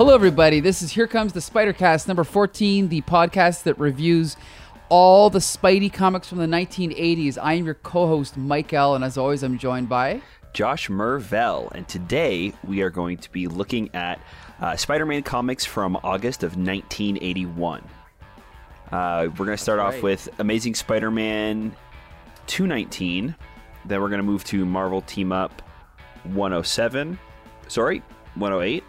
Hello, everybody. This is Here Comes the Spider Cast number 14, the podcast that reviews all the Spidey comics from the 1980s. I am your co host, Mike L., and as always, I'm joined by. Josh Mervell, and today we are going to be looking at uh, Spider Man comics from August of 1981. Uh, we're going to start off with Amazing Spider Man 219. Then we're going to move to Marvel Team Up 107. Sorry, 108.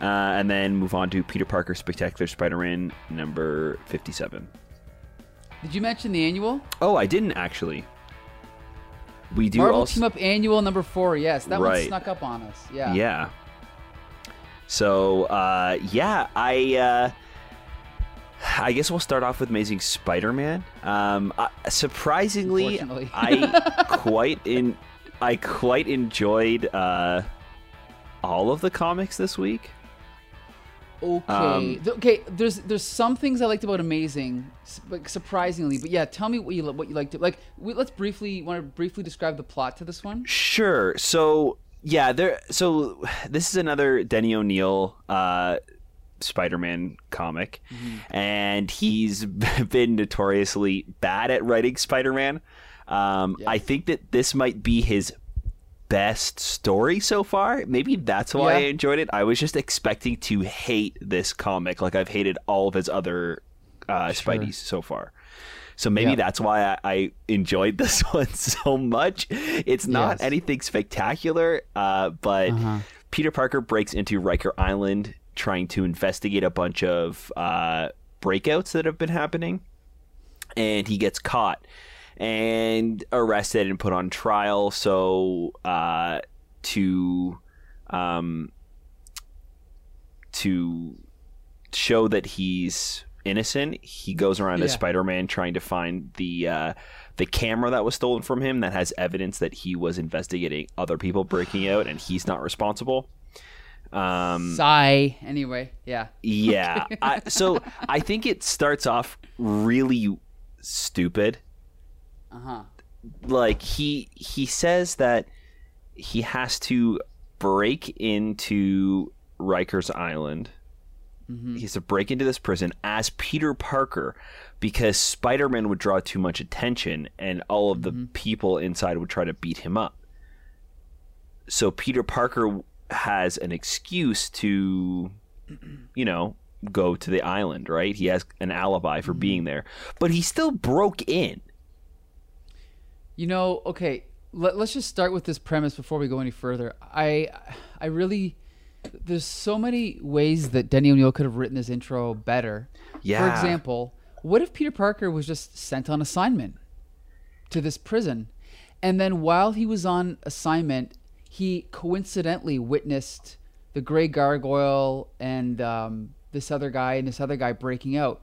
Uh, and then move on to Peter Parker Spectacular Spider Man number 57. Did you mention the annual? Oh, I didn't actually. We do Marvel also. Team Up Annual number four. Yes, that one snuck up on us. Yeah. Yeah. So uh, yeah, I uh, I guess we'll start off with Amazing Spider-Man. Um, uh, surprisingly, I quite in I quite enjoyed uh, all of the comics this week. Okay. Um, okay. There's there's some things I liked about Amazing, like surprisingly. But yeah, tell me what you what you liked. Like, we, let's briefly want to briefly describe the plot to this one. Sure. So yeah, there. So this is another Denny O'Neil uh, Spider-Man comic, and he's been notoriously bad at writing Spider-Man. Um, Yeah. I think that this might be his best story so far. Maybe that's why I enjoyed it. I was just expecting to hate this comic, like I've hated all of his other uh, Spideys so far. So maybe Yeah. that's why I, I enjoyed this one so much. It's not Yes. anything spectacular, uh, but Uh-huh. Peter Parker breaks into Riker Island trying to investigate a bunch of uh, breakouts that have been happening, and he gets caught and arrested and put on trial. So uh, to um, to show that he's innocent, he goes around as Spider-Man trying to find the uh, the camera that was stolen from him that has evidence that he was investigating other people breaking out and he's not responsible. Um, Sigh. Anyway, yeah. yeah. I, so I think it starts off really stupid. Uh huh. Like he he says that he has to break into Riker's Island. Mm-hmm. He has to break into this prison as Peter Parker because Spider-Man would draw too much attention and all of the mm-hmm. people inside would try to beat him up. So Peter Parker has an excuse to you know, go to the island, right? He has an alibi for mm-hmm. being there, but he still broke in. You know, okay, let, let's just start with this premise before we go any further. I I really there's so many ways that Denny O'Neil could have written this intro better. Yeah. For example, what if Peter Parker was just sent on assignment to this prison and then while he was on assignment, he coincidentally witnessed the gray gargoyle and um, this other guy and this other guy breaking out.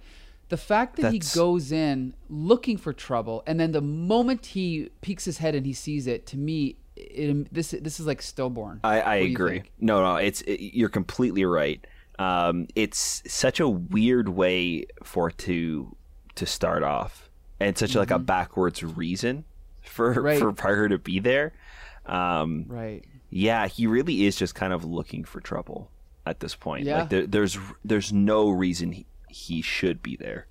The fact that That's- he goes in looking for trouble, and then the moment he peeks his head and he sees it, to me, it, this this is like stillborn. I, I What do you agree. No, no, it's it, you're completely right. Um, it's such a weird way for to to start off, and such like a backwards reason for Mm-hmm. Right. for Parker to be there. Um, Right. yeah, he really is just kind of looking for trouble at this point. Yeah. Like there, there's there's no reason he, he should be there.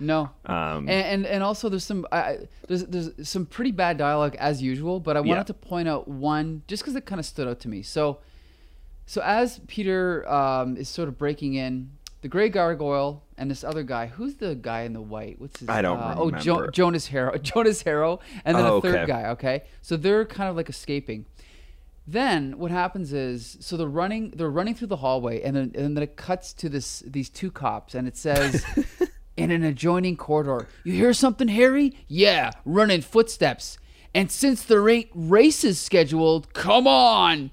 No. Um, and, and and also there's some I there's there's some pretty bad dialogue as usual, but I wanted Yeah. to point out one just because it kind of stood out to me. So, so as Peter um, is sort of breaking in, the Gray Gargoyle and this other guy, who's the guy in the white? What's his? I don't uh, Oh, jo- Jonas Harrow. Jonas Harrow, and then Oh, a third okay. guy. Okay, so they're kind of like escaping. Then what happens is, so they're running, they're running through the hallway, and then and then it cuts to this these two cops, and it says, in an adjoining corridor, you hear something, Harry? Yeah, running footsteps. And since there ain't races scheduled, come on.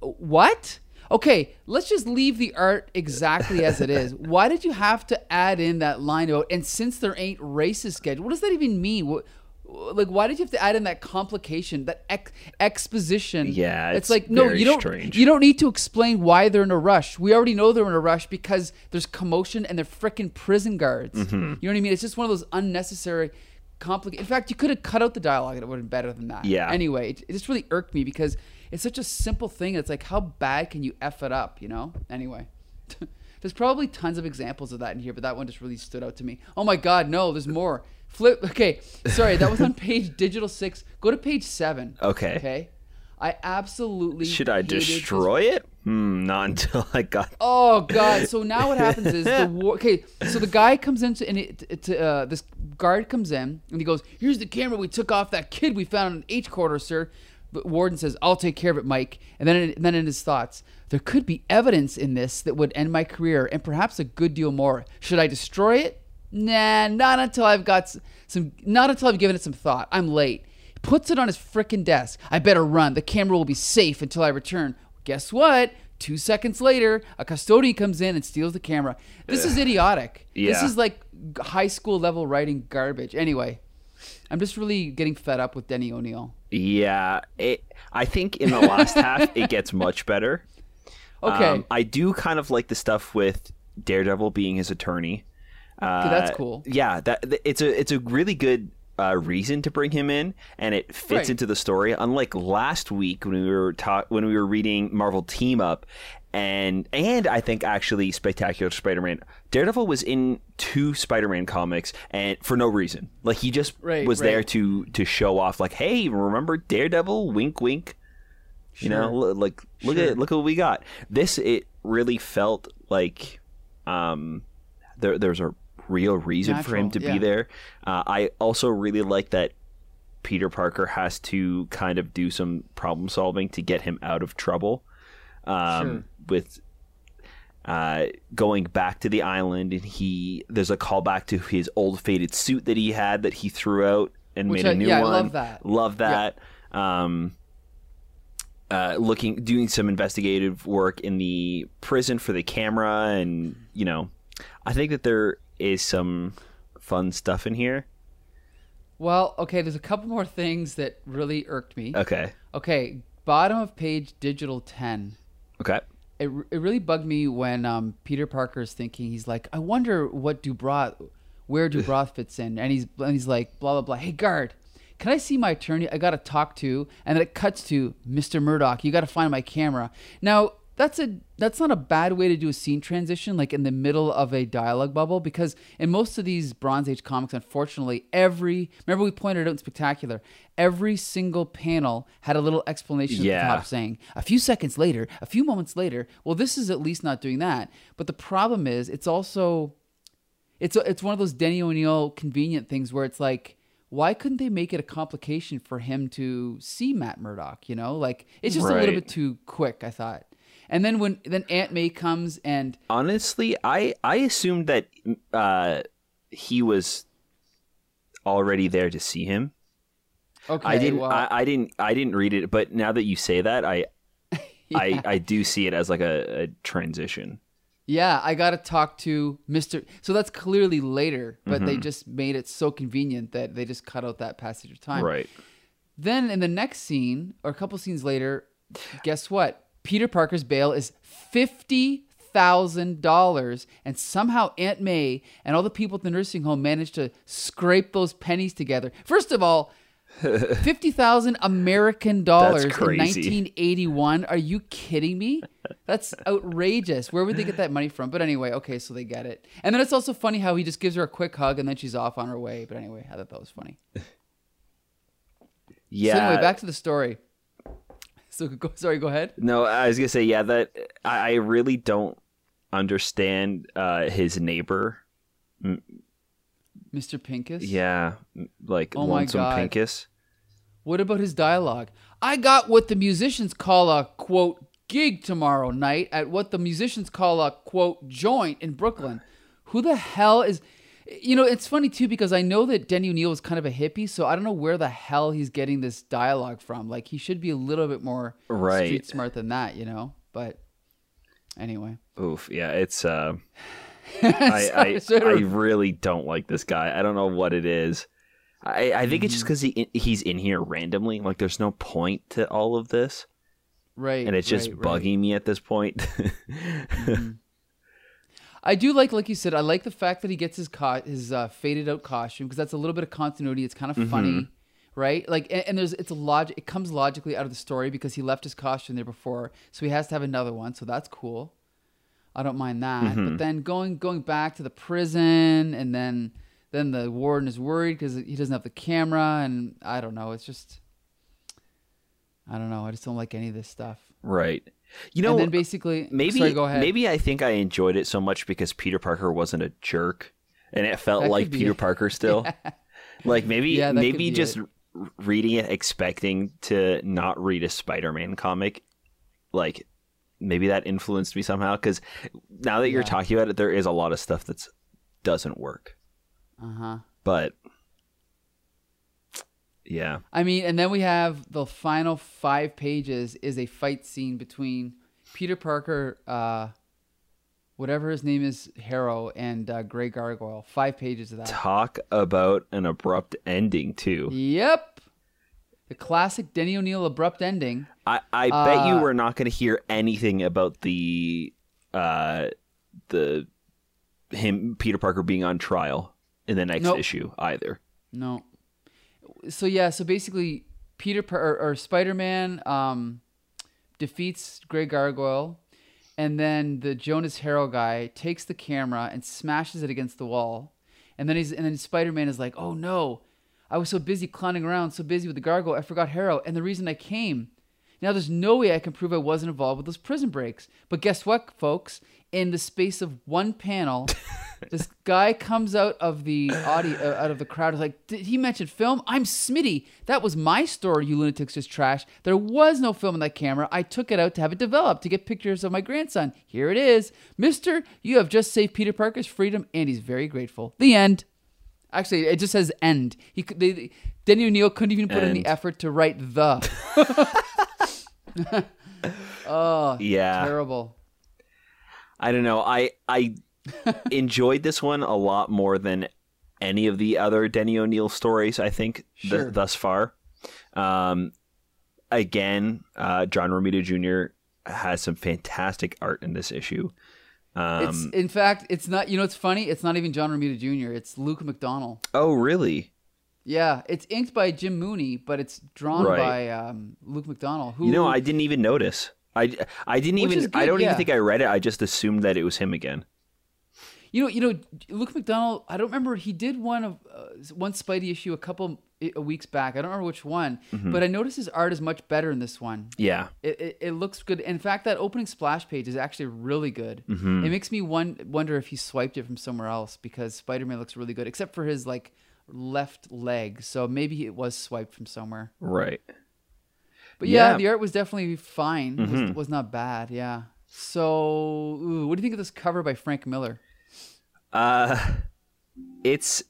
What? Okay, let's just leave the art exactly as it is. Why did you have to add in that line about and since there ain't races scheduled? What does that even mean? What, like, why did you have to add in that complication, that ex- exposition? Yeah, it's, it's like no, very you don't. strange. You don't need to explain why they're in a rush. We already know they're in a rush because there's commotion and they're freaking prison guards. Mm-hmm. You know what I mean? It's just one of those unnecessary, complicated. In fact, you could have cut out the dialogue and it would have been better than that. Yeah. Anyway, it, it just really irked me because it's such a simple thing. It's like how bad can you f it up? You know? Anyway. there's probably tons of examples of that in here, but that one just really stood out to me. Oh my God, no, there's more. Flip. Okay, sorry, that was on page digital six. Go to page seven. Okay. Okay. I absolutely Should I destroy it? Hmm, not until I got. Oh God! So now what happens is the war. Okay, so the guy comes into and it, it, uh, this guard comes in and he goes, "Here's the camera we took off that kid we found in H quarter, sir." But Warden says, "I'll take care of it, Mike." And then, and then in his thoughts, there could be evidence in this that would end my career and perhaps a good deal more. Should I destroy it? Nah, not until I've got some. Not until I've given it some thought. I'm late. Puts it on his frickin' desk. I better run. The camera will be safe until I return. Guess what? Two seconds later, a custodian comes in and steals the camera. This is idiotic. This is like high school level writing garbage. Anyway, I'm just really getting fed up with Denny O'Neil. Yeah, it, I think in the last half it gets much better. Okay. Um, I do kind of like the stuff with Daredevil being his attorney. Uh, that's cool. Yeah, that it's a it's a really good uh, reason to bring him in, and it fits Right. into the story. Unlike last week when we were ta- when we were reading Marvel Team Up, and and I think actually Spectacular Spider-Man, Daredevil was in two Spider-Man comics, and for no reason, like he just Right, was there to to show off, like, hey, remember Daredevil? Wink, wink. You know, like look Sure. at look at what we got. This it really felt like um there there's a real reason for him to Natural, be there. Uh, I also really like that Peter Parker has to kind of do some problem solving to get him out of trouble. Um, Sure. with uh, going back to the island and he there's a callback to his old faded suit that he had that he threw out and Which made a I- new yeah, I one. love that. Love Yeah. that. Um, uh, looking, doing some investigative work in the prison for the camera, and you know, I think that there is some fun stuff in here. Well, okay, there's a couple more things that really irked me. Okay, Okay, bottom of page digital 10. okay, It, it really bugged me when um, Peter is thinking, he's like, I wonder what Dubrow, where Dubrow fits in. And he's, and he's like, blah, blah, blah. Hey, guard, can I see my attorney? I got to talk to. And then it cuts to Mr. Murdock. You got to find my camera. Now, that's a that's not a bad way to do a scene transition like in the middle of a dialogue bubble because in most of these bronze age comics unfortunately every remember we pointed out in spectacular every single panel had a little explanation at the top saying a few seconds later a few moments later well this is at least not doing that but the problem is it's also it's it's one of those Denny O'Neil convenient things where it's like, why couldn't they make it a complication for him to see Matt Murdock? You know, like it's just a little bit too quick. I thought. And then when then Aunt May comes and honestly, I I assumed that uh, he was already there to see him. okay, I didn't. well, I, I didn't. I didn't read it, but now that you say that, I I I do see it as like a, a transition. yeah, I got to talk to Mister. So that's clearly later, but Mm-hmm. they just made it so convenient that they just cut out that passage of time. Right. Then in the next scene, or a couple scenes later, guess what? Peter Parker's bail is fifty thousand dollars, and somehow Aunt May and all the people at the nursing home managed to scrape those pennies together. First of all, fifty thousand American dollars in nineteen eighty-one. Are you kidding me? That's outrageous. Where would they get that money from? But anyway, okay, so they get it. And then it's also funny how he just gives her a quick hug and then she's off on her way. But anyway, I thought that was funny. Yeah. So anyway, back to the story. So go, sorry, go ahead. No, I was gonna say yeah. That I, I really don't understand uh, his neighbor. Mr. Pincus? Yeah, like Oh my lonesome God. Pincus. What about his dialogue? I got what the musicians call a quote gig tomorrow night at what the musicians call a quote joint in Brooklyn. Who the hell is you know, it's funny too because I know that Denny O'Neil is kind of a hippie, so I don't know where the hell he's getting this dialogue from. Like he should be a little bit more Right. street smart than that, you know? But anyway. Oof. Yeah, it's. Uh, I I, I really don't like this guy. I don't know what it is. I, I think it's just Mm-hmm. because he he's in here randomly. Like, there's no point to all of this, right. and it's just right, right. bugging me at this point. I do like, like you said, I like the fact that he gets his co- his uh, faded out costume because that's a little bit of continuity. It's kind of Mm-hmm. funny, right? Like, and, and there's it's a log. It comes logically out of the story because he left his costume there before, so he has to have another one. So that's cool. I don't mind that. Mm-hmm. But then going going back to the prison, and then then the warden is worried because he doesn't have the camera, and I don't know. It's just I don't know. I just don't like any of this stuff. Right. You know, and then basically, maybe sorry, go ahead. maybe I think I enjoyed it so much because Peter Parker wasn't a jerk, and it felt That like Peter it. Parker still. Like maybe Yeah, maybe just it. reading it expecting to not read a Spider-Man comic, like maybe that influenced me somehow. Because now that you're Yeah. talking about it, there is a lot of stuff that doesn't work. uh huh. But yeah, I mean, and then we have the final five pages is a fight scene between Peter Parker, uh, whatever his name is, Harrow, and uh, Grey Gargoyle. Five pages of that. talk about an abrupt ending too. Yep. The classic Denny O'Neil abrupt ending. I, I bet you Uh, we're not going to hear anything about the uh the him Peter Parker being on trial in the next Nope. issue either. No. So yeah, so basically, Peter Par- or, or Spider Man um, defeats Grey Gargoyle, and then the Jonas Harrow guy takes the camera and smashes it against the wall, and then he's and then Spider Man is like, "Oh no, I was so busy clowning around, so busy with the gargoyle, I forgot Harrow, and the reason I came." Now there's no way I can prove I wasn't involved with those prison breaks. But guess what, folks? In the space of one panel, this guy comes out of the audio uh, out of the crowd is like, "Did he mention film? I'm Smitty. That was my story. You lunatics just trash. There was no film in that camera. I took it out to have it developed to get pictures of my grandson. Here it is, Mister. You have just saved Peter Parker's freedom, and he's very grateful. The end. Actually, it just says end. He could- they, Denny O'Neil couldn't even put in the effort to write the. oh, Yeah. terrible. I don't know. I I enjoyed this one a lot more than any of the other Denny O'Neil stories. I think th- thus far. Um, again, uh, John Romita Jr. has some fantastic art in this issue. Um, It's in fact, it's not. You know, it's funny. It's not even John Romita Jr. It's Luke McDonnell. oh, really? Yeah, it's inked by Jim Mooney, but it's drawn Right. by um, Luke McDonnell. Who You know, I didn't even notice. I, I didn't even. is I don't yeah. even think I read it. I just assumed that it was him again. You know, you know, Luke McDonnell. I don't remember. He did one of uh, one Spidey issue a couple i- weeks back. I don't remember which one, Mm-hmm. but I noticed his art is much better in this one. Yeah. It, it, it looks good. In fact, that opening splash page is actually really good. Mm-hmm. It makes me one, wonder if he swiped it from somewhere else because Spider Man looks really good, except for his like left leg. So maybe it was swiped from somewhere. Right. But yeah, Yeah. Mm-hmm. the art was definitely fine. Was, was not bad. Yeah. So, ooh, what do you think of this cover by Frank Miller? Uh, it's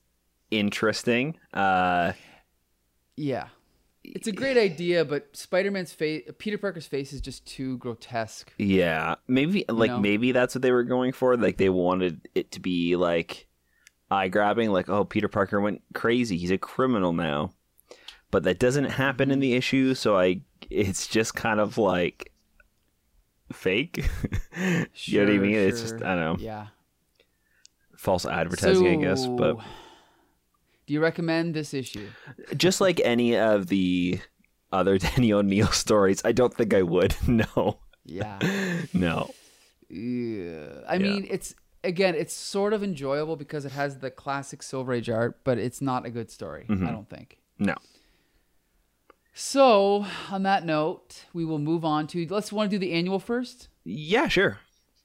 interesting. Uh, Yeah. It's a great idea, but Spider-Man's face, Peter Parker's face is just too grotesque. yeah. Maybe like know? maybe that's what they were going for. Like they wanted it to be like eye grabbing. Like oh, Peter Parker went crazy. He's a criminal now. But that doesn't happen in the issue, so I it's just kind of like fake. you know what I Sure, mean? It's just. I don't know. Yeah. False advertising, I guess. But do you recommend this issue? just like any of the other Danny O'Neil stories, I don't think I would. No, Yeah. no. Yeah. I mean, it's again, it's sort of enjoyable because it has the classic Silver Age art, but it's not a good story. Mm-hmm. I don't think. No. So, on that note, we will move on to let's want to do the annual first. Yeah, sure.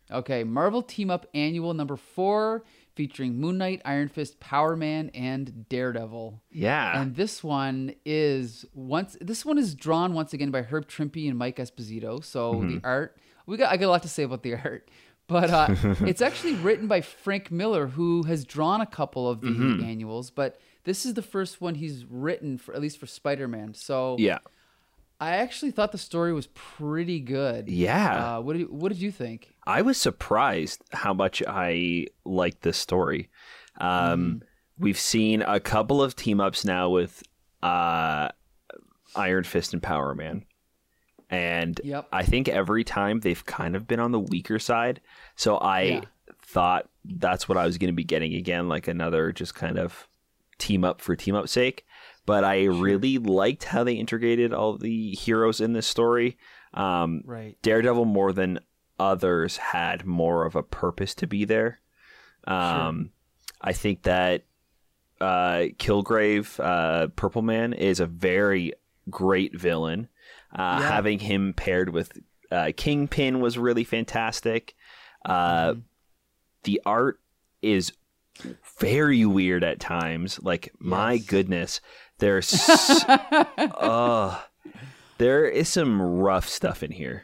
Okay, Marvel Team Up Annual number four, featuring Moon Knight, Iron Fist, Power Man, and Daredevil. Yeah. And this one is once this one is drawn once again by Herb Trimpe and Mike Esposito. So the art we got I got a lot to say about the art. But uh, it's actually written by Frank Miller, who has drawn a couple of the annuals, but this is the first one he's written for at least for Spider-Man. So yeah. I actually thought the story was pretty good. Yeah. Uh, what did you, what did you think? I was surprised how much I liked this story. Um, We've seen a couple of team ups now with uh, Iron Fist and Power Man. And Yep. I think every time they've kind of been on the weaker side. So I Yeah. thought that's what I was going to be getting again, like another just kind of team up for team up sake. But I really liked how they integrated all the heroes in this story. Um, Right. Daredevil more than others had more of a purpose to be there. Um, I think that uh, Kilgrave, uh, Purple Man, is a very great villain. Uh, Yeah. Having him paired with uh, Kingpin was really fantastic. Uh, Mhm. The art is very weird at times. Like, my goodness, there's uh, there is some rough stuff in here.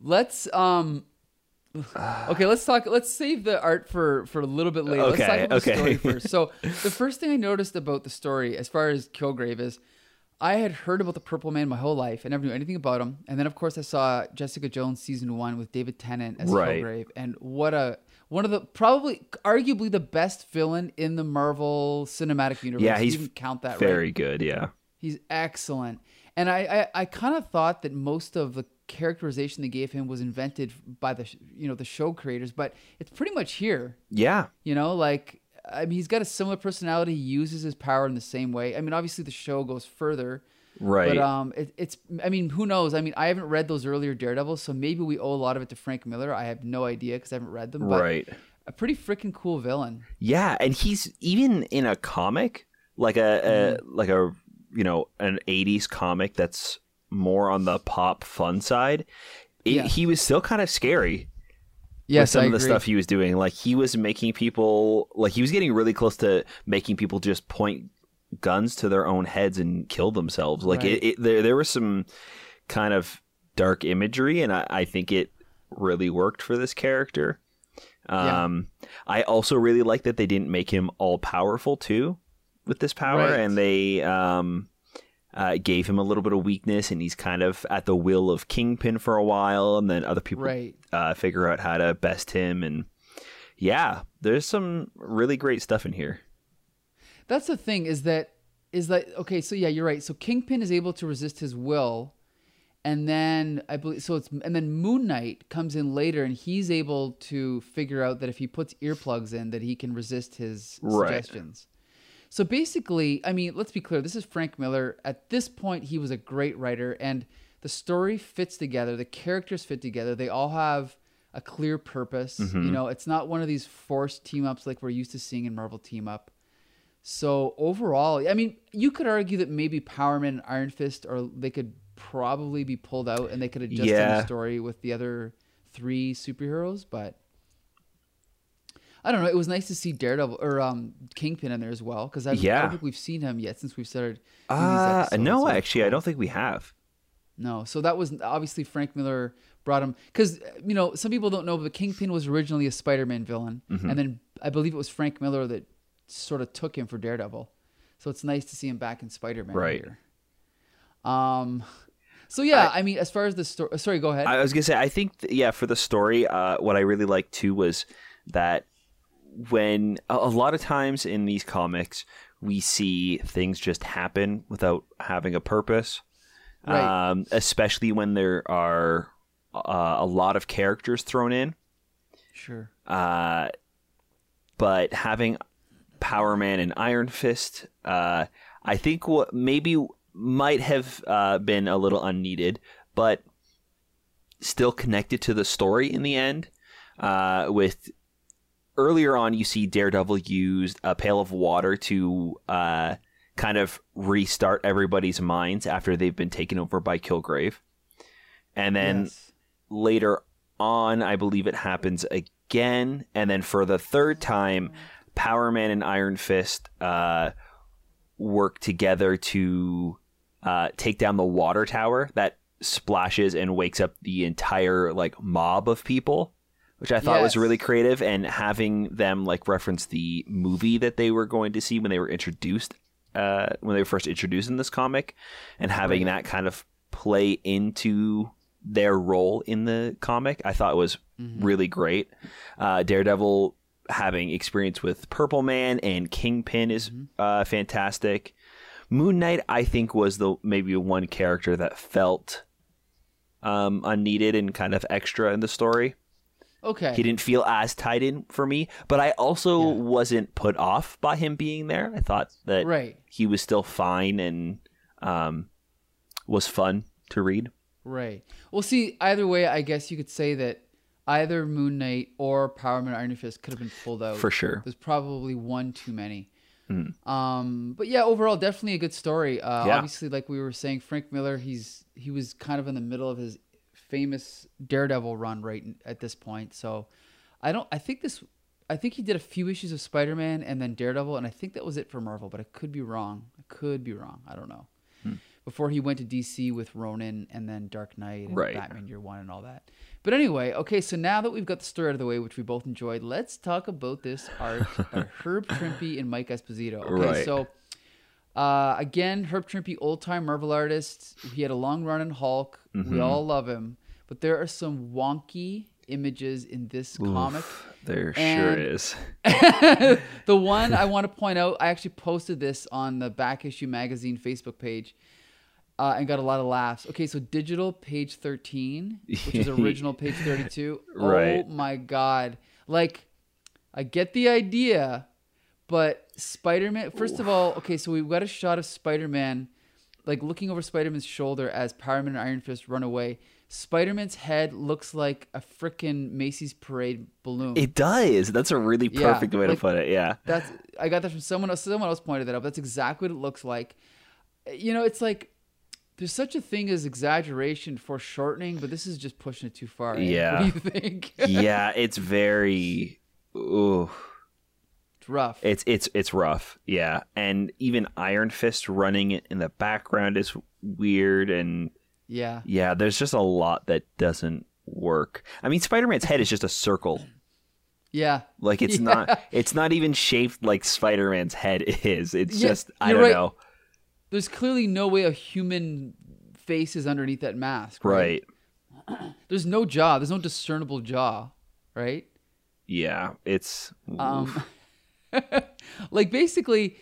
let's um okay let's talk let's save the art for for a little bit later let's talk Okay, the okay. story first so the first thing i noticed about the story as far as kilgrave is i had heard about the purple man my whole life i never knew anything about him and then of course i saw jessica jones season one with david tennant as Right. kilgrave and what a one of the probably arguably the best villain in the marvel cinematic universe Yeah, You he's even count that right Very good, yeah. He's excellent. And I, I, I kind of thought that most of the characterization they gave him was invented by the, you know, the show creators, but it's pretty much here, Yeah. you know, like, I mean, he's got a similar personality. He uses his power in the same way. I mean, obviously the show goes further, Right. but, um, it, it's, I mean, who knows? I mean, I haven't read those earlier Daredevils, so maybe we owe a lot of it to Frank Miller. I have no idea because I haven't read them, but right. a pretty freaking cool villain. Yeah, and he's even in a comic, like a, Mm-hmm. like a you know an '80s comic that's more on the pop fun side. It, Yeah. He was still kind of scary with Yes, some I of the agree. stuff he was doing. Like he was making people like he was getting really close to making people just point guns to their own heads and kill themselves. Like Right. it, it there there was some kind of dark imagery, and I, I think it really worked for this character. Yeah. Um, I also really like that they didn't make him all powerful too with this power, Right. and they um, uh, gave him a little bit of weakness, and he's kind of at the will of Kingpin for a while, and then other people Right. uh, figure out how to best him, and yeah, there's some really great stuff in here. That's the thing is that is that okay? So yeah, you're right. So Kingpin is able to resist his will, and then I believe so. It's and then Moon Knight comes in later, and he's able to figure out that if he puts earplugs in, that he can resist his Right. suggestions. So basically, I mean, let's be clear. This is Frank Miller. At this point, he was a great writer, and the story fits together. The characters fit together. They all have a clear purpose. You mm-hmm. know, it's not one of these forced team ups like we're used to seeing in Marvel Team Up. So overall, I mean, you could argue that maybe Power Man and Iron Fist, or they could probably be pulled out, and they could adjust Yeah. a story with the other three superheroes. But I don't know. It was nice to see Daredevil or um, Kingpin in there as well because I, I don't think we've seen him yet since we've started. Uh, no, so actually, I don't think we have. No, so that was obviously Frank Miller brought him because you know some people don't know, but Kingpin was originally a Spider-Man villain, Mm-hmm. and then I believe it was Frank Miller that sort of took him for Daredevil. So it's nice to see him back in Spider-Man Right. here. Um, so yeah, I, mean, as far as the story, sorry, go ahead. I was gonna say, I think, th- yeah, for the story, uh, what I really liked too was that when a, a lot of times in these comics we see things just happen without having a purpose, Right. um, especially when there are uh, a lot of characters thrown in. sure. Uh, but having Power Man and Iron Fist, uh, I think what maybe might have uh, been a little unneeded, but still connected to the story in the end. Uh, with earlier on, you see Daredevil use a pail of water to uh, kind of restart everybody's minds after they've been taken over by Kilgrave, and then yes. later on, I believe it happens again, and then for the third time, Power Man and Iron Fist uh, work together to uh, take down the water tower that splashes and wakes up the entire like mob of people, which I thought was really creative. And having them like reference the movie that they were going to see when they were introduced, uh, when they were first introduced in this comic, and having that kind of play into their role in the comic, I thought was really great. Uh, Daredevil having experience with Purple Man and Kingpin is uh, fantastic. Moon Knight, I think, was the maybe one character that felt um, unneeded and kind of extra in the story. Okay. He didn't feel as tied in for me, but I also Yeah. wasn't put off by him being there. I thought that Right. he was still fine and um, was fun to read. Right. Well, see, either way, I guess you could say that either Moon Knight or Power Man Iron Fist could have been pulled out. For sure. There's probably one too many. Um, but yeah, overall, definitely a good story. Uh, Yeah. Obviously, like we were saying, Frank Miller, he's he was kind of in the middle of his famous Daredevil run right at this point. So, I don't. I think this. I think he did a few issues of Spider Man and then Daredevil, and I think that was it for Marvel. But I could be wrong. I could be wrong. I don't know. Before he went to DC with Ronin and then Dark Knight and Right. Batman Year One and all that. But anyway, okay, so now that we've got the story out of the way, which we both enjoyed, let's talk about this art, uh, Herb Trimpe and Mike Esposito. Okay, Right. so uh, again, Herb Trimpe, old time Marvel artist. He had a long run in Hulk. Mm-hmm. We all love him, but there are some wonky images in this comic. There And- sure is. the one I want to point out, I actually posted this on the Back Issue Magazine Facebook page. Uh, and got a lot of laughs. Okay, so digital page 13, which is original page 32. Right. Oh my God. Like, I get the idea, but Spider Man, first of all, okay, so we've got a shot of Spider Man, like looking over Spider Man's shoulder as Power Man and Iron Fist run away. Spider Man's head looks like a freaking Macy's parade balloon. It does. That's a really Yeah, perfect way to put it. Yeah. That's I got that from someone else. Someone else pointed that out. That's exactly what it looks like. You know, it's like there's such a thing as exaggeration foreshortening, but this is just pushing it too far. Yeah. What do you think? yeah, it's very ooh. it's rough. It's it's it's rough. Yeah. And even Iron Fist running it in the background is weird and yeah. yeah, there's just a lot that doesn't work. I mean, Spider-Man's head is just a circle. Yeah. Like it's Yeah. not it's not even shaped like Spider-Man's head is. It's Yeah, just I don't right. know. There's clearly no way a human face is underneath that mask. Right. Right. There's no jaw. There's no discernible jaw. Right. Yeah, it's Um, like basically,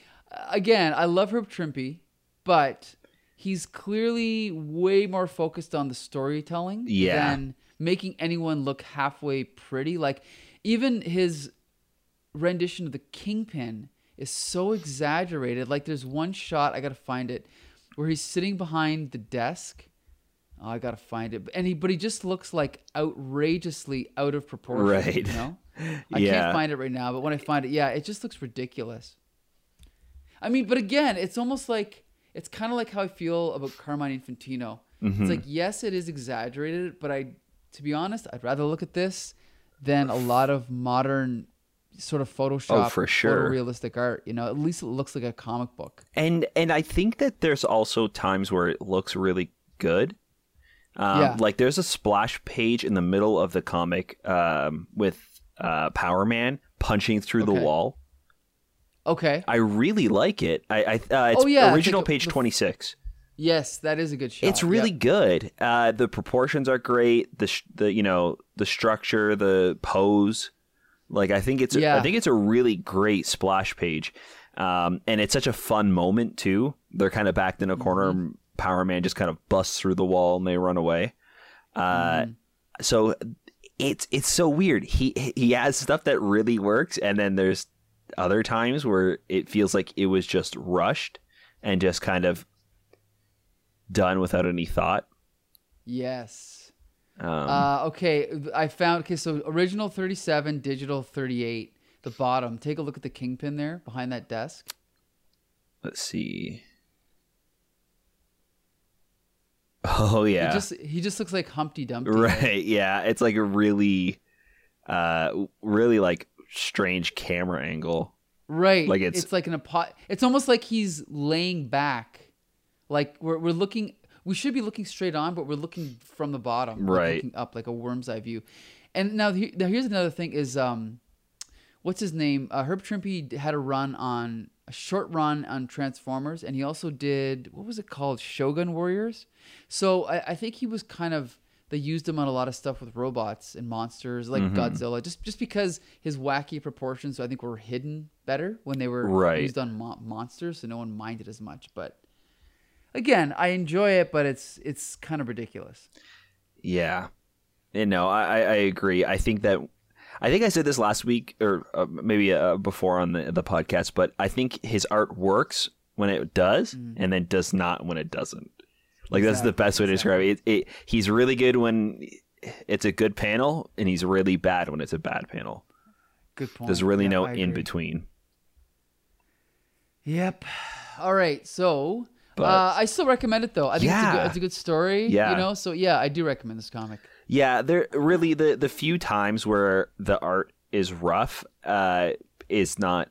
again, I love Herb Trimpe, but he's clearly way more focused on the storytelling Yeah. than making anyone look halfway pretty. Like even his rendition of the Kingpin is so exaggerated. Like there's one shot I gotta find it where he's sitting behind the desk. Oh, I gotta find it, and he but he just looks like outrageously out of proportion. Right. You know. I Yeah. can't find it right now, but when I find it, yeah, it just looks ridiculous. I mean, but again, it's almost like it's kind of like how I feel about Carmine Infantino. Mm-hmm. It's like yes, it is exaggerated, but I, to be honest, I'd rather look at this than a lot of modern sort of Photoshop, Oh, for sure. realistic art. You know, at least it looks like a comic book. and and I think that there's also times where it looks really good. Um, Yeah. Like there's a splash page in the middle of the comic um, with uh, Power Man punching through the wall. Okay. I really like it. I, I uh, it's Oh, yeah, original page 26. Yes, that is a good shot. It's really Yep. good. Uh, the proportions are great. The sh- the you know the structure, the pose. Like I think it's Yeah. I think it's a really great splash page, um, and it's such a fun moment too. They're kind of backed in a corner. Mm-hmm. and Power Man just kind of busts through the wall and they run away. Uh, Mm-hmm. So it's it's so weird. He he has stuff that really works, and then there's other times where it feels like it was just rushed and just kind of done without any thought. Yes. Um, Uh, okay, I found okay. So original thirty-seven, digital thirty-eight. The bottom. Take a look at the kingpin there behind that desk. let's see. Oh He yeah, just he just looks like Humpty Dumpty. right. Yeah, it's like a really, uh, really like strange camera angle. Right. Like Like it's- it's like an apo- It's almost like he's laying back, like we're we're looking. We should be looking straight on, but we're looking from the bottom, like Right. looking up like a worm's eye view. And now, he- now here's another thing: is um, what's his name? Uh, Herb Trimpe had a run on a short run on Transformers, and he also did what was it called? Shogun Warriors. So I, I think he was kind of they used him on a lot of stuff with robots and monsters like Mm-hmm. Godzilla, just just because his wacky proportions I think were hidden better when they were Right. used on mo- monsters, so no one minded as much. But again, I enjoy it, but it's it's kind of ridiculous. Yeah, and no, I, I agree. I think that I think I said this last week or uh, maybe uh, before on the the podcast, but I think his art works when it does, Mm. and then does not when it doesn't. Like that's the best way to describe it. it. It he's really good when it's a good panel, and he's really bad when it's a bad panel. Good point. There's really Yeah, no in between. Yep. All right. So But- uh, I still recommend it though. I think it's, a good, it's a good story. Yeah. You know. So yeah, I do recommend this comic. Yeah, there really the the few times where the art is rough uh, is not,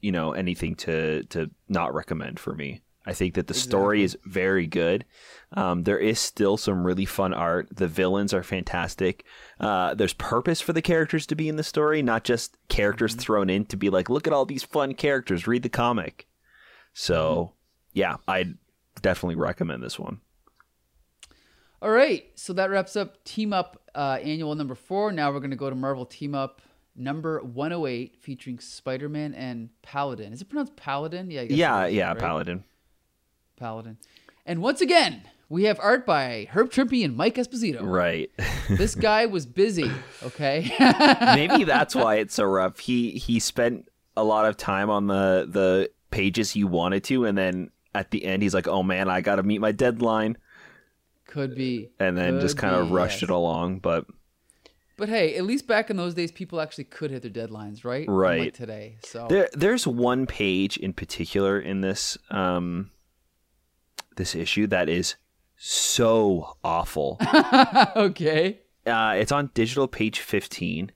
you know, anything to to not recommend for me. I think that the story is very good. Um, there is still some really fun art. The villains are fantastic. Uh, there's purpose for the characters to be in the story, not just characters thrown in to be like, look at all these fun characters. Read the comic. So, yeah, I definitely recommend this one. All right. So that wraps up Team Up uh, Annual number four. Now we're gonna go to Marvel Team Up number 108, featuring Spider-Man and Paladin. Is it pronounced Paladin? Yeah. I guess Yeah, yeah, right? Paladin. Paladin. And once again, we have art by Herb Trimpe and Mike Esposito. Right. This guy was busy. Okay. Maybe that's why it's so rough. He he spent a lot of time on the the pages he wanted to, and then at the end he's like, "Oh man, I got to meet my deadline," Could be. and then just kind of rushed yes. it along. But But hey, at least back in those days, people actually could hit their deadlines, right? Right. Unlike today. So there there's one page in particular in this um this issue that is so awful. okay. uh, it's on digital page 15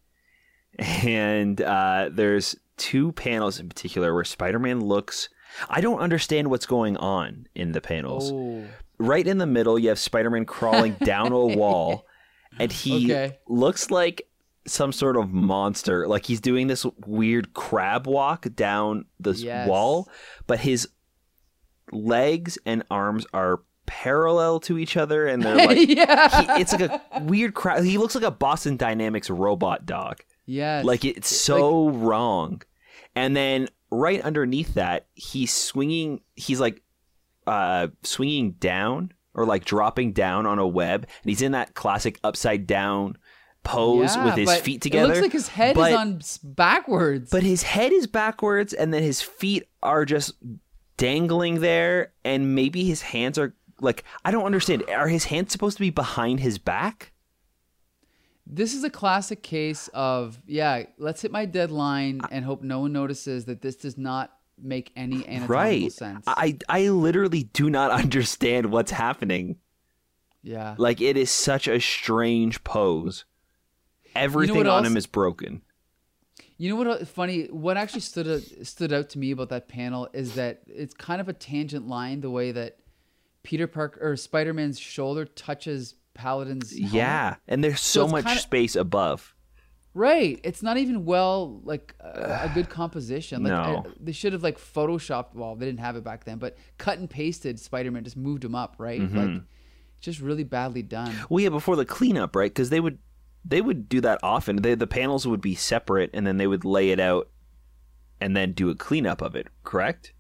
and uh, there's two panels in particular where spider-man looks i don't understand what's going on in the panels Oh. right in the middle you have spider-man crawling down a wall and he Okay. looks like some sort of monster like he's doing this weird crab walk down this Yes. wall but his legs and arms are parallel to each other and they're like yeah. he, it's like a weird crowd. He looks like a Boston Dynamics robot dog. yeah Like it's so wrong. And then right underneath that, he's swinging. He's like uh, swinging down or like dropping down on a web, and he's in that classic upside down pose Yeah, with his feet together. It looks like his head but, is on backwards. But his head is backwards, and then his feet are just dangling there, and maybe his hands are like I don't understand. Are his hands supposed to be behind his back? This is a classic case of yeah, let's hit my deadline and hope no one notices that this does not make any anatomical right sense. i i literally do not understand what's happening yeah. like it is such a strange pose everything what on else- him is broken You know what? Funny. What actually stood out, stood out to me about that panel is that it's kind of a tangent line. The way that Peter Parker or Spider Man's shoulder touches Paladin's. helmet. yeah and there's so, it's much kinda- space above Right. It's not even well like a, a good composition. Like No. uh, they should have like photoshopped. Well, they didn't have it back then, but cut and pasted Spider Man. Just moved him up. Right. Mm-hmm. Like just really badly done. well yeah before the cleanup right because they would they would do that often they, the panels would be separate and then they would lay it out and then do a cleanup of it correct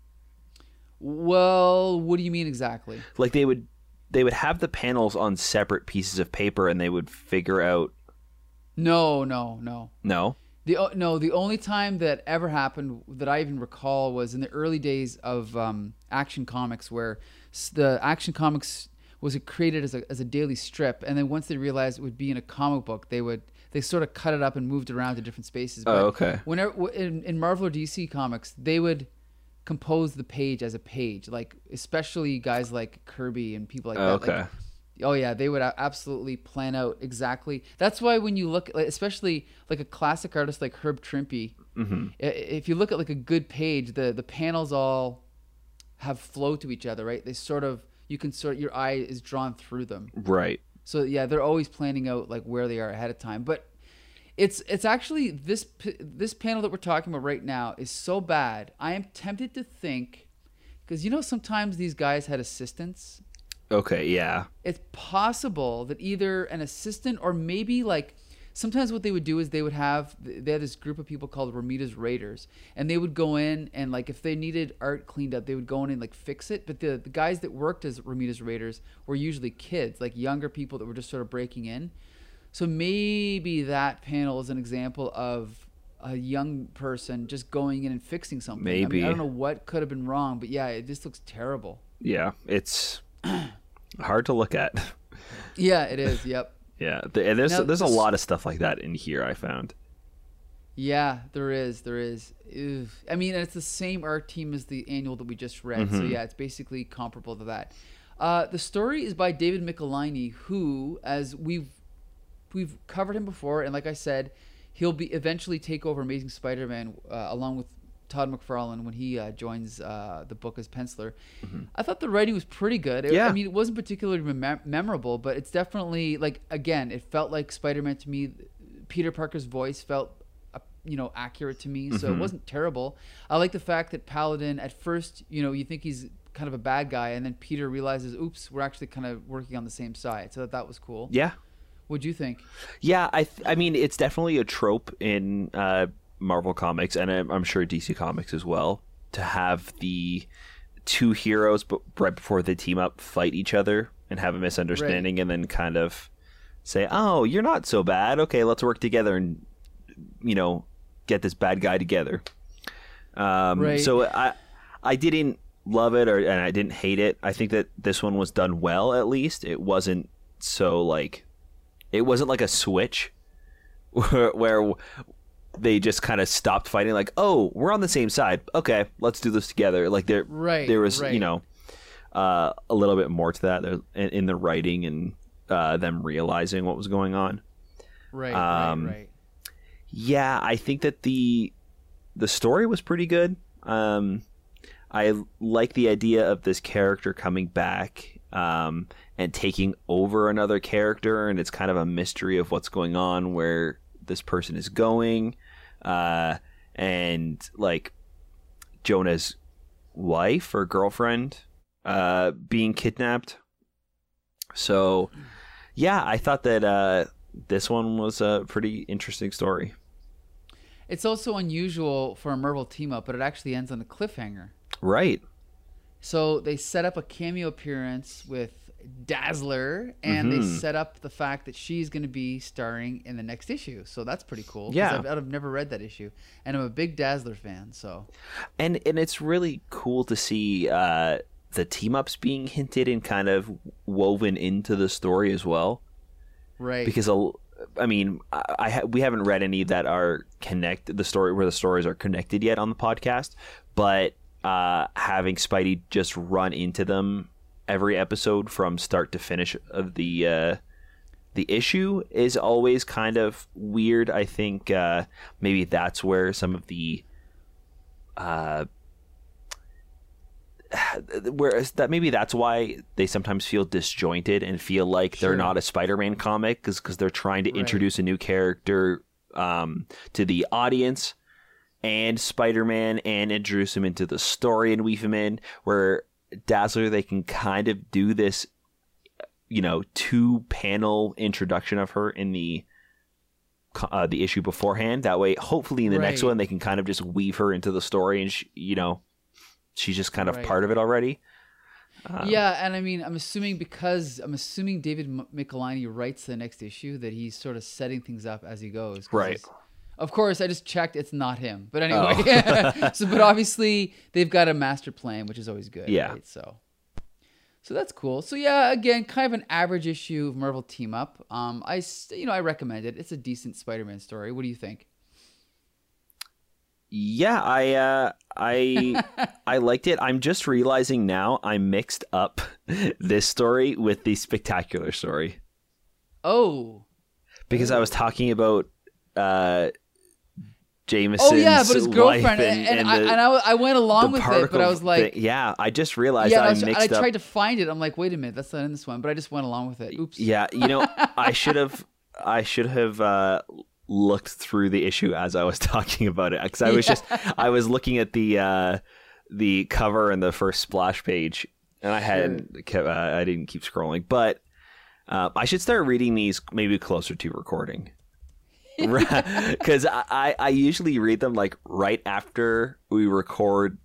Well, what do you mean exactly? like they would they would have the panels on separate pieces of paper and they would figure out No, no, no. no The no, the only time that ever happened that I even recall was in the early days of um, Action Comics, where the Action Comics was created as a as a daily strip, and then once they realized it would be in a comic book, they would they sort of cut it up and moved it around to different spaces. Oh, okay. Whenever in, in Marvel or DC comics, they would compose the page as a page, like especially guys like Kirby and people like Oh, that. like, okay. Oh yeah, they would absolutely plan out exactly. That's why when you look, like, especially like a classic artist like Herb Trimpe, Mm-hmm. if you look at like a good page, the the panels all have flow to each other, right? They sort of you can sort your eye is drawn through them. right So yeah, they're always planning out like where they are ahead of time. But it's it's actually this this panel that we're talking about right now is so bad. I am tempted to think because you know sometimes these guys had assistants? Okay yeah. It's possible that either an assistant or maybe like sometimes what they would do is they would have they had this group of people called Romita's Raiders and they would go in and like if they needed art cleaned up they would go in and like fix it. But the, the guys that worked as Romita's Raiders were usually kids like younger people that were just sort of breaking in so maybe that panel is an example of a young person just going in and fixing something I, mean, Maybe. I don't know what could have been wrong but yeah it just looks terrible yeah it's Hard to look at. Yeah, it is. Yep. Yeah, there's Now, there's a lot of stuff like that in here. I found. Yeah, there is. There is. Ew. I mean, it's the same art team as the annual that we just read. So yeah, it's basically comparable to that. Uh, the story is by David Michelinie, who, as we've we've covered him before, and like I said, he'll be eventually take over Amazing Spider-Man uh, along with Todd McFarlane when he uh, joins uh, the book as penciler. I thought the writing was pretty good. It- Yeah. I mean, it wasn't particularly mem- memorable, but it's definitely like again, it felt like Spider-Man to me. Peter Parker's voice felt, uh, you know, accurate to me, so it wasn't terrible. I like the fact that Paladin at first, you know, you think he's kind of a bad guy, and then Peter realizes, oops, we're actually kind of working on the same side. So that that was cool. Yeah, What'd you think? yeah. I th- I mean, it's definitely a trope in uh, Marvel comics, and I'm, I'm sure DC comics as well, to have the two heroes, but right before they team up, fight each other and have a misunderstanding, and then kind of say, "Oh, you're not so bad. Okay, let's work together and you know get this bad guy together." Um, Right. So I I didn't love it or and I didn't hate it. I think that this one was done well. At least it wasn't so like it wasn't like a switch where, where they just kind of stopped fighting. Like, oh, we're on the same side. Okay, let's do this together. Like there, Right, there was right. you know uh, a little bit more to that there, in, in the writing and uh, them realizing what was going on. Right, Um, right, right. Yeah, I think that the the story was pretty good. Um, I like the idea of this character coming back um, and taking over another character, and it's kind of a mystery of what's going on, where this person is going, uh, and like Jonah's wife or girlfriend uh, being kidnapped. So, yeah, I thought that uh, this one was a pretty interesting story. It's also unusual for a Marvel team up, but it actually ends on a cliffhanger. Right. So they set up a cameo appearance with Dazzler, and they Mhm. set up the fact that she's going to be starring in the next issue. So that's pretty cool. Yeah. I've, I've never read that issue, and I'm a big Dazzler fan. So and and it's really cool to see uh, the team ups being hinted and kind of woven into the story as well. right, Because a- I mean, I, I ha- we haven't read any that are connected the story where the stories are connected yet on the podcast, but uh, having Spidey just run into them every episode from start to finish of the uh, the issue is always kind of weird. I think uh, maybe that's where some of the uh, whereas that maybe that's why they sometimes feel disjointed and feel like they're not a Spider-Man comic because they're trying to Right. introduce a new character um, to the audience and Spider-Man and introduce him into the story and weave him in. Where Dazzler, they can kind of do this, you know, two-panel introduction of her in the uh, the issue beforehand. That way, hopefully, in the next one, they can kind of just weave her into the story, and she, you know, she's just kind of Right. part of it already. Um, yeah, and I mean, I'm assuming because I'm assuming David M- Michelinie writes the next issue that he's sort of setting things up as he goes. Right. Of course, I just checked; it's not him. But anyway, so but obviously they've got a master plan, which is always good. Yeah. Right? So, so that's cool. So yeah, again, kind of an average issue of Marvel Team Up. Um, I you know I recommend it. It's a decent Spider-Man story. What do you think? Yeah, I uh, I I liked it. I'm just realizing now I mixed up this story with the spectacular story Oh, because I was talking about uh, Jameson's oh yeah, but his girlfriend, and, and, and I, and I, I went along with it, but I was like, yeah, I just realized yeah, I, I, was, mixed I up. tried to find it. I'm like, wait a minute, that's not in this one. But I just went along with it. Oops. Yeah, you know, I should have I should have uh, looked through the issue as I was talking about it because I was just I was looking at the uh, the cover and the first splash page, and I hadn't kept, uh, I didn't keep scrolling, but uh, I should start reading these maybe closer to recording. Because I, I usually read them like right after we record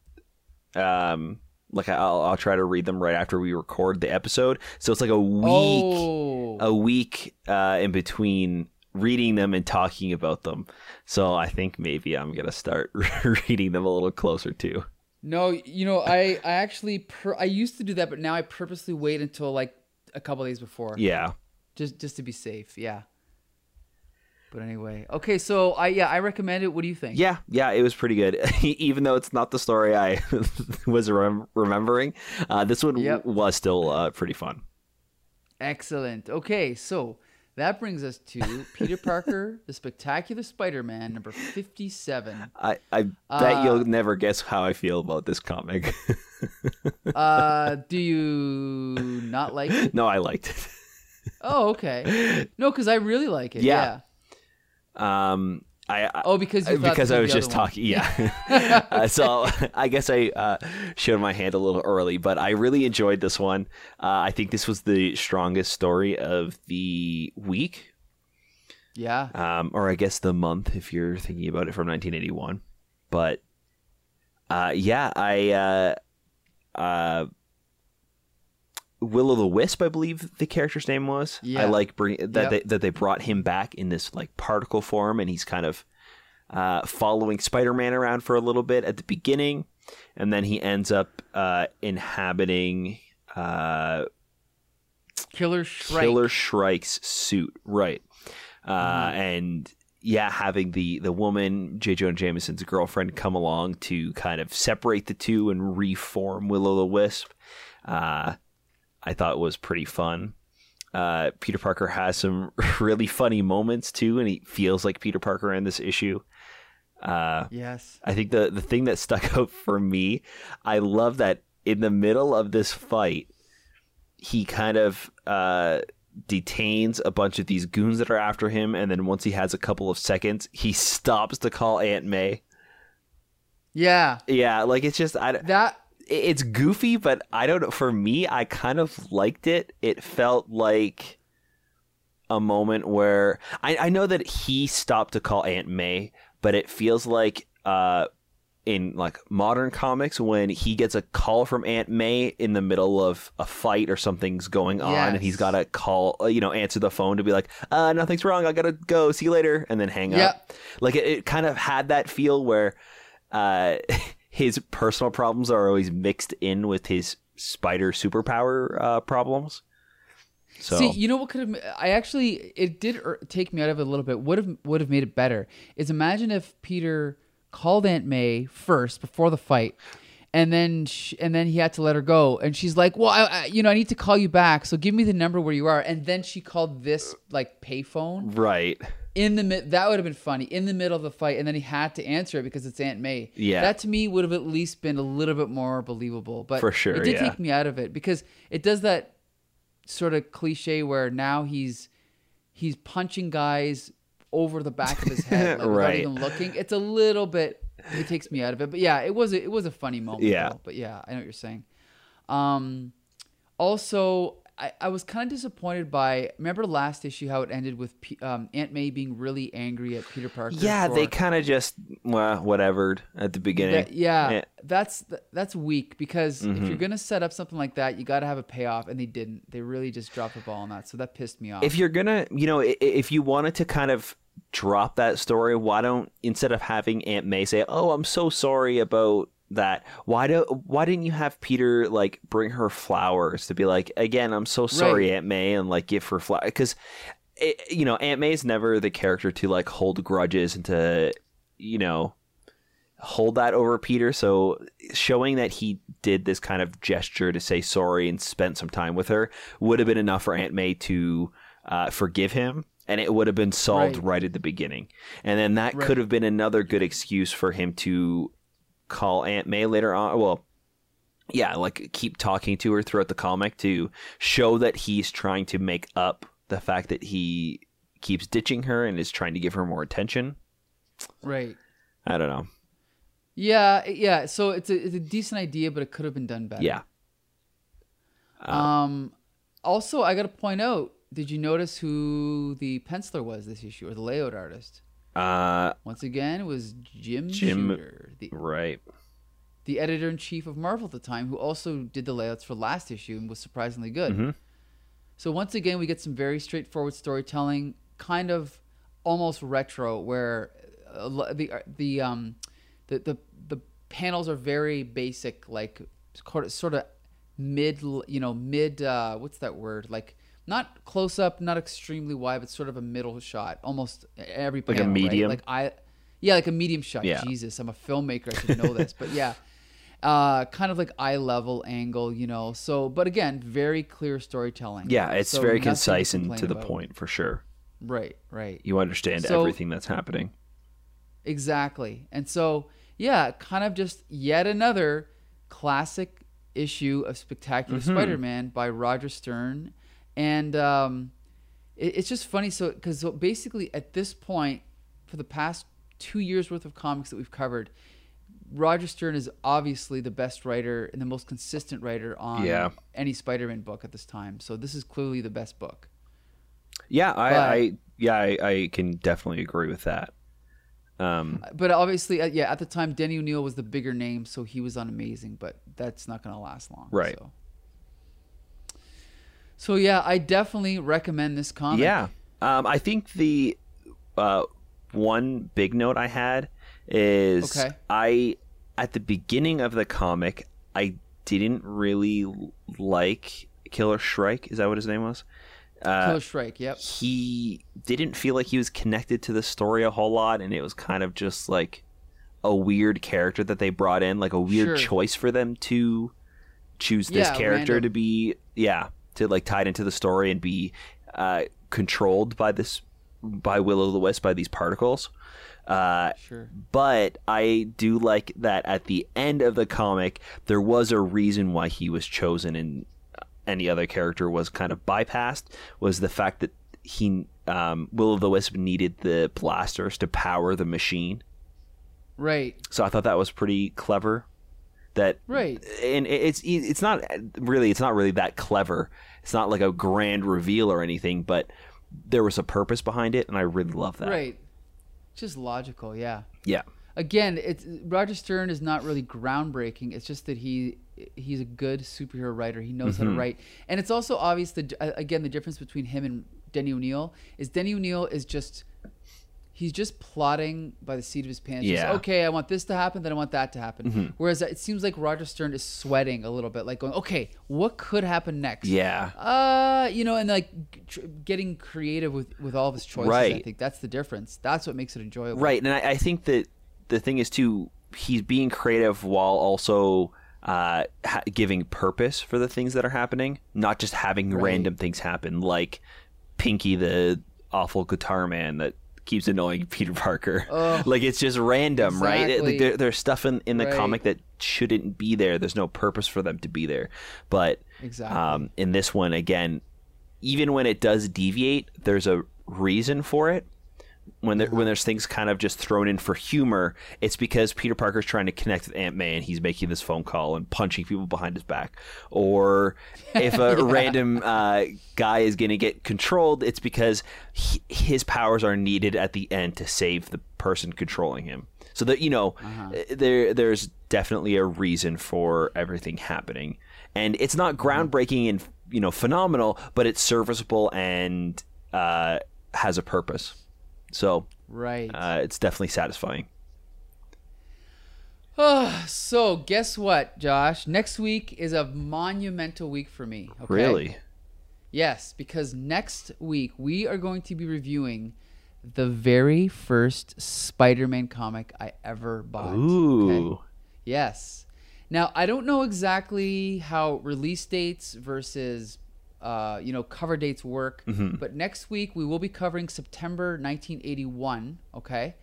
um like I'll, I'll try to read them right after we record the episode so it's like a week Oh, a week uh, in between reading them and talking about them. So I think maybe I'm gonna start reading them a little closer too. No, you know, I I actually per, I used to do that, but now I purposely wait until like a couple days before. Yeah. Just just to be safe. Yeah. But anyway, okay. So I yeah I recommend it. What do you think? Yeah, yeah, it was pretty good. Even though it's not the story I was rem- remembering, uh, this one Yep. was still uh, pretty fun. Excellent. Okay, so that brings us to Peter Parker, the Spectacular Spider-Man, number fifty-seven. I, I bet Uh, you'll never guess how I feel about this comic. Uh, do you not like it? no, I liked it. Oh, okay. No, because I really like it. Yeah. Yeah. Um, I, I Oh, because you because I was just talking. Yeah. uh, so I guess I uh, showed my hand a little early, but I really enjoyed this one. Uh, I think this was the strongest story of the week, Yeah. um, or I guess the month if you're thinking about it from 1981. But uh, yeah, I uh, uh, Will o' the Wisp, I believe the character's name was. I like bring that Yep. they, that they brought him back in this like particle form, and he's kind of uh, following Spider-Man around for a little bit at the beginning, and then he ends up uh, inhabiting uh, Killer Shrike. Killer Shrike's suit, right? Uh, Mm-hmm. And yeah, having the the woman J. Jonah Jameson's girlfriend come along to kind of separate the two and reform Will o' the Wisp. Uh, I thought was pretty fun. Uh, Peter Parker has some really funny moments too, and he feels like Peter Parker in this issue. Uh, Yes. I think the the thing that stuck out for me, I love that in the middle of this fight, he kind of uh, detains a bunch of these goons that are after him, and then once he has a couple of seconds, he stops to call Aunt May. Yeah. Yeah, like it's just I, That. It's goofy, but I don't know. For me, I kind of liked it. It felt like a moment where I, I know that he stopped to call Aunt May, but it feels like uh, in like modern comics when he gets a call from Aunt May in the middle of a fight or something's going on, and he's got to call, uh, you know, answer the phone to be like, uh, nothing's wrong, I gotta go, see you later, and then hang Yep. up. Like it, it kind of had that feel where uh, his personal problems are always mixed in with his spider superpower uh, problems. So See, you know what could have? I actually, it did er, take me out of it a little bit. Would have would have made it better. Is imagine if Peter called Aunt May first before the fight, and then sh- and then he had to let her go, and she's like, "Well, I, I, you know, I need to call you back, so give me the number where you are." And then she called this like payphone right, in the mid. That would have been funny in the middle of the fight, and then he had to answer it because it's Aunt May. Yeah. that to me would have at least been a little bit more believable. But For sure, it did yeah. take me out of it because it does that sort of cliche where now he's he's punching guys over the back of his head like, without even looking. It's a little bit. It takes me out of it, but yeah, it was a, it was a funny moment. Yeah. though. but yeah, I know what you're saying. Um, also, I, I was kind of disappointed by remember last issue how it ended with P, um, Aunt May being really angry at Peter Parker. yeah, they kind of just well, whatever at the beginning. that- yeah, Yeah. that's that's weak because if Mm-hmm. you're gonna set up something like that, you got to have a payoff, and they didn't. They really just dropped the ball on that, so that pissed me off. if you're gonna, you know, if you wanted to kind of drop that story, why don't instead of having Aunt May say, "Oh, I'm so sorry about that," why do why didn't you have Peter like bring her flowers to be like, "Again, I'm so sorry, Right. Aunt May," and like give her flowers because. You know, Aunt May is never the character to like hold grudges and to, you know, hold that over Peter. So showing that he did this kind of gesture to say sorry and spent some time with her would have been enough for Aunt May to uh, forgive him. And it would have been solved Right. right, at the beginning. And then that Right. could have been another good excuse for him to call Aunt May later on. Well, yeah, like keep talking to her throughout the comic to show that he's trying to make up the fact that he keeps ditching her and is trying to give her more attention. right. I don't know. Yeah, yeah. So it's a it's a decent idea, but it could have been done better. Yeah. Um. Also, I got to point out. Did you notice who the penciler was this issue, or the layout artist? Uh, Once again, it was Jim, Jim- Shooter, the right. the editor in chief of Marvel at the time, who also did the layouts for last issue and was surprisingly good. Mhm. So once again, we get some very straightforward storytelling, kind of almost retro, where uh, the the um the the the panels are very basic, like sort of mid, you know, mid. Uh, what's that word? Like not close up, not extremely wide, but sort of a middle shot. Almost every panel, like a medium. Right? Like I, yeah, like a medium shot. Yeah. Jesus, I'm a filmmaker. I should know this, but yeah. Uh, kind of like eye level angle, you know. So, but again, very clear storytelling. Yeah, it's so very concise and to the about. point for sure. Right, right. You understand so, everything that's happening. Exactly. And so, yeah, kind of just yet another classic issue of Spectacular mm-hmm. Spider-Man by Roger Stern, and um, it, it's just funny. So, because so basically at this point, for the past two years worth of comics that we've covered, Roger Stern is obviously the best writer and the most consistent writer on yeah. any Spider-Man book at this time. So this is clearly the best book. Yeah, I, but, I yeah, I, I, can definitely agree with that. Um, but obviously, uh, yeah, at the time, Denny O'Neil was the bigger name, so he was on Amazing. But that's not going to last long, right? So. So. yeah, I definitely recommend this comic. Yeah, um, I think the uh, one big note I had is okay. I at the beginning of the comic I didn't really like Killer Shrike. Is that what his name was? Uh, Killer Shrike. Yep. He didn't feel like he was connected to the story a whole lot, and it was kind of just like a weird character that they brought in, like a weird sure. choice for them to choose this yeah, character random. to be, yeah, to like tied into the story and be uh, controlled by this by Will o' the Wisp by these particles. Uh, sure. But I do like that at the end of the comic, there was a reason why he was chosen and any other character was kind of bypassed. Was the fact that he um, Will o' the Wisp needed the blasters to power the machine. Right. So I thought that was pretty clever. That right, and it's it's not really it's not really that clever. It's not like a grand reveal or anything, but there was a purpose behind it, and I really love that. Right just logical, yeah. Yeah. Again, it's Roger Stern is not really groundbreaking. It's just that he he's a good superhero writer. He knows mm-hmm. how to mm-hmm. write, and it's also obvious that again the difference between him and Denny O'Neil is Denny O'Neil is just he's just plotting by the seat of his pants. Yeah. Just, okay, I want this to happen, then I want that to happen. Mm-hmm. Whereas it seems like Roger Stern is sweating a little bit, like going, okay, what could happen next? Yeah. Uh, you know, and like tr- getting creative with with all of his choices. Right. I think that's the difference. That's what makes it enjoyable. Right, and I, I think that the thing is too, he's being creative while also. Uh, ha- giving purpose for the things that are happening, not just having right. random things happen, like Pinky, the awful guitar man that keeps annoying Peter Parker. Oh, like it's just random, exactly. right? It, there, there's stuff in, in the right. comic that shouldn't be there. There's no purpose for them to be there. But exactly. um, in this one, again, even when it does deviate, there's a reason for it when there, when there's things kind of just thrown in for humor, it's because Peter Parker's trying to connect with Aunt May and he's making this phone call and punching people behind his back. Or if a yeah. random uh, guy is going to get controlled, it's because he, his powers are needed at the end to save the person controlling him. So that you know, uh-huh. there there's definitely a reason for everything happening, and it's not mm-hmm. groundbreaking and you know phenomenal, but it's serviceable and uh, has a purpose. So right, uh, it's definitely satisfying. Oh, so guess what, Josh? Next week is a monumental week for me. Okay? Really? Yes, because next week we are going to be reviewing the very first Spider-Man comic I ever bought. Ooh. Okay? Yes. Now I don't know exactly how release dates versus uh, you know, cover dates work. Mm-hmm. But next week we will be covering September 1981. Okay,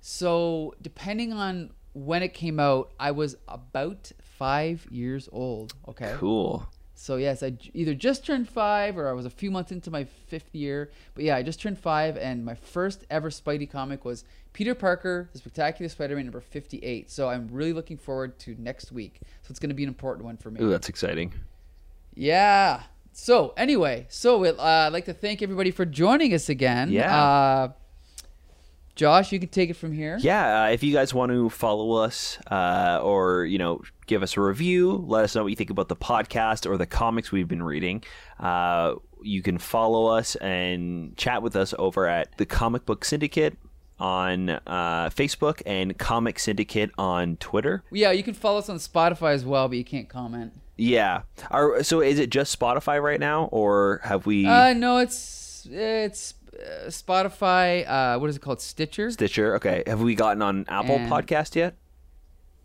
so depending on when it came out, I was about five years old. Okay, cool. So yes, I either just turned five or I was a few months into my fifth year. But yeah, I just turned five, and my first ever Spidey comic was Peter Parker, The Spectacular Spider-Man number 58. So I'm really looking forward to next week. So it's going to be an important one for me. Ooh, that's exciting. Yeah. So anyway, so uh, I'd like to thank everybody for joining us again. Yeah. Uh, Josh, you can take it from here. Yeah, uh, if you guys want to follow us uh, or you know give us a review, let us know what you think about the podcast or the comics we've been reading. Uh, you can follow us and chat with us over at the Comic Book Syndicate on uh, Facebook and Comic Syndicate on Twitter. Yeah, you can follow us on Spotify as well, but you can't comment. Yeah. Are, so is it just Spotify right now, or have we? Uh, no, it's it's uh, Spotify. Uh, what is it called? Stitcher. Stitcher. Okay. Have we gotten on Apple And- Podcast yet?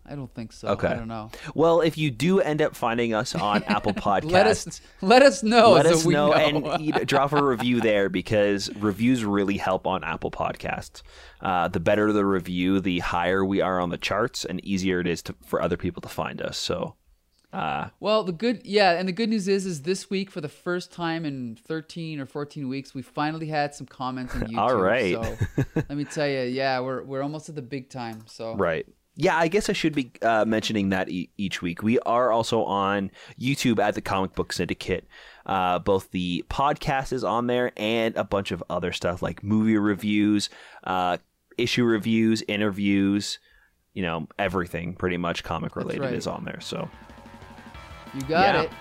I don't think so. Okay. I don't know. Well, if you do end up finding us on Apple Podcasts, Let us let us know. let so us we know, know. and you know, drop a review there because reviews really help on Apple Podcasts. Uh, the better the review, the higher we are on the charts, and easier it is to, for other people to find us. So, uh, Well, the good, yeah, and the good news is, is this week for the first time in 13 or 14 weeks, we finally had some comments on YouTube. All right. So let me tell you, yeah, we're we're almost at the big time. So right. Yeah, I guess I should be uh, mentioning that e- each week. We are also on YouTube at the Comic Book Syndicate. Uh, both the podcast is on there and a bunch of other stuff like movie reviews, uh, issue reviews, interviews, you know, everything pretty much comic related right. is on there. So, You got Yeah. it.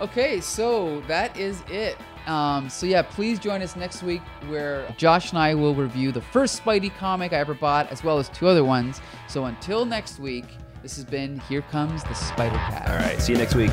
Okay, so that is it. Um, so yeah, please join us next week where Josh and I will review the first Spidey comic I ever bought, as well as two other ones. So until next week, this has been Here Comes the Spider Cat. all right, see you next week.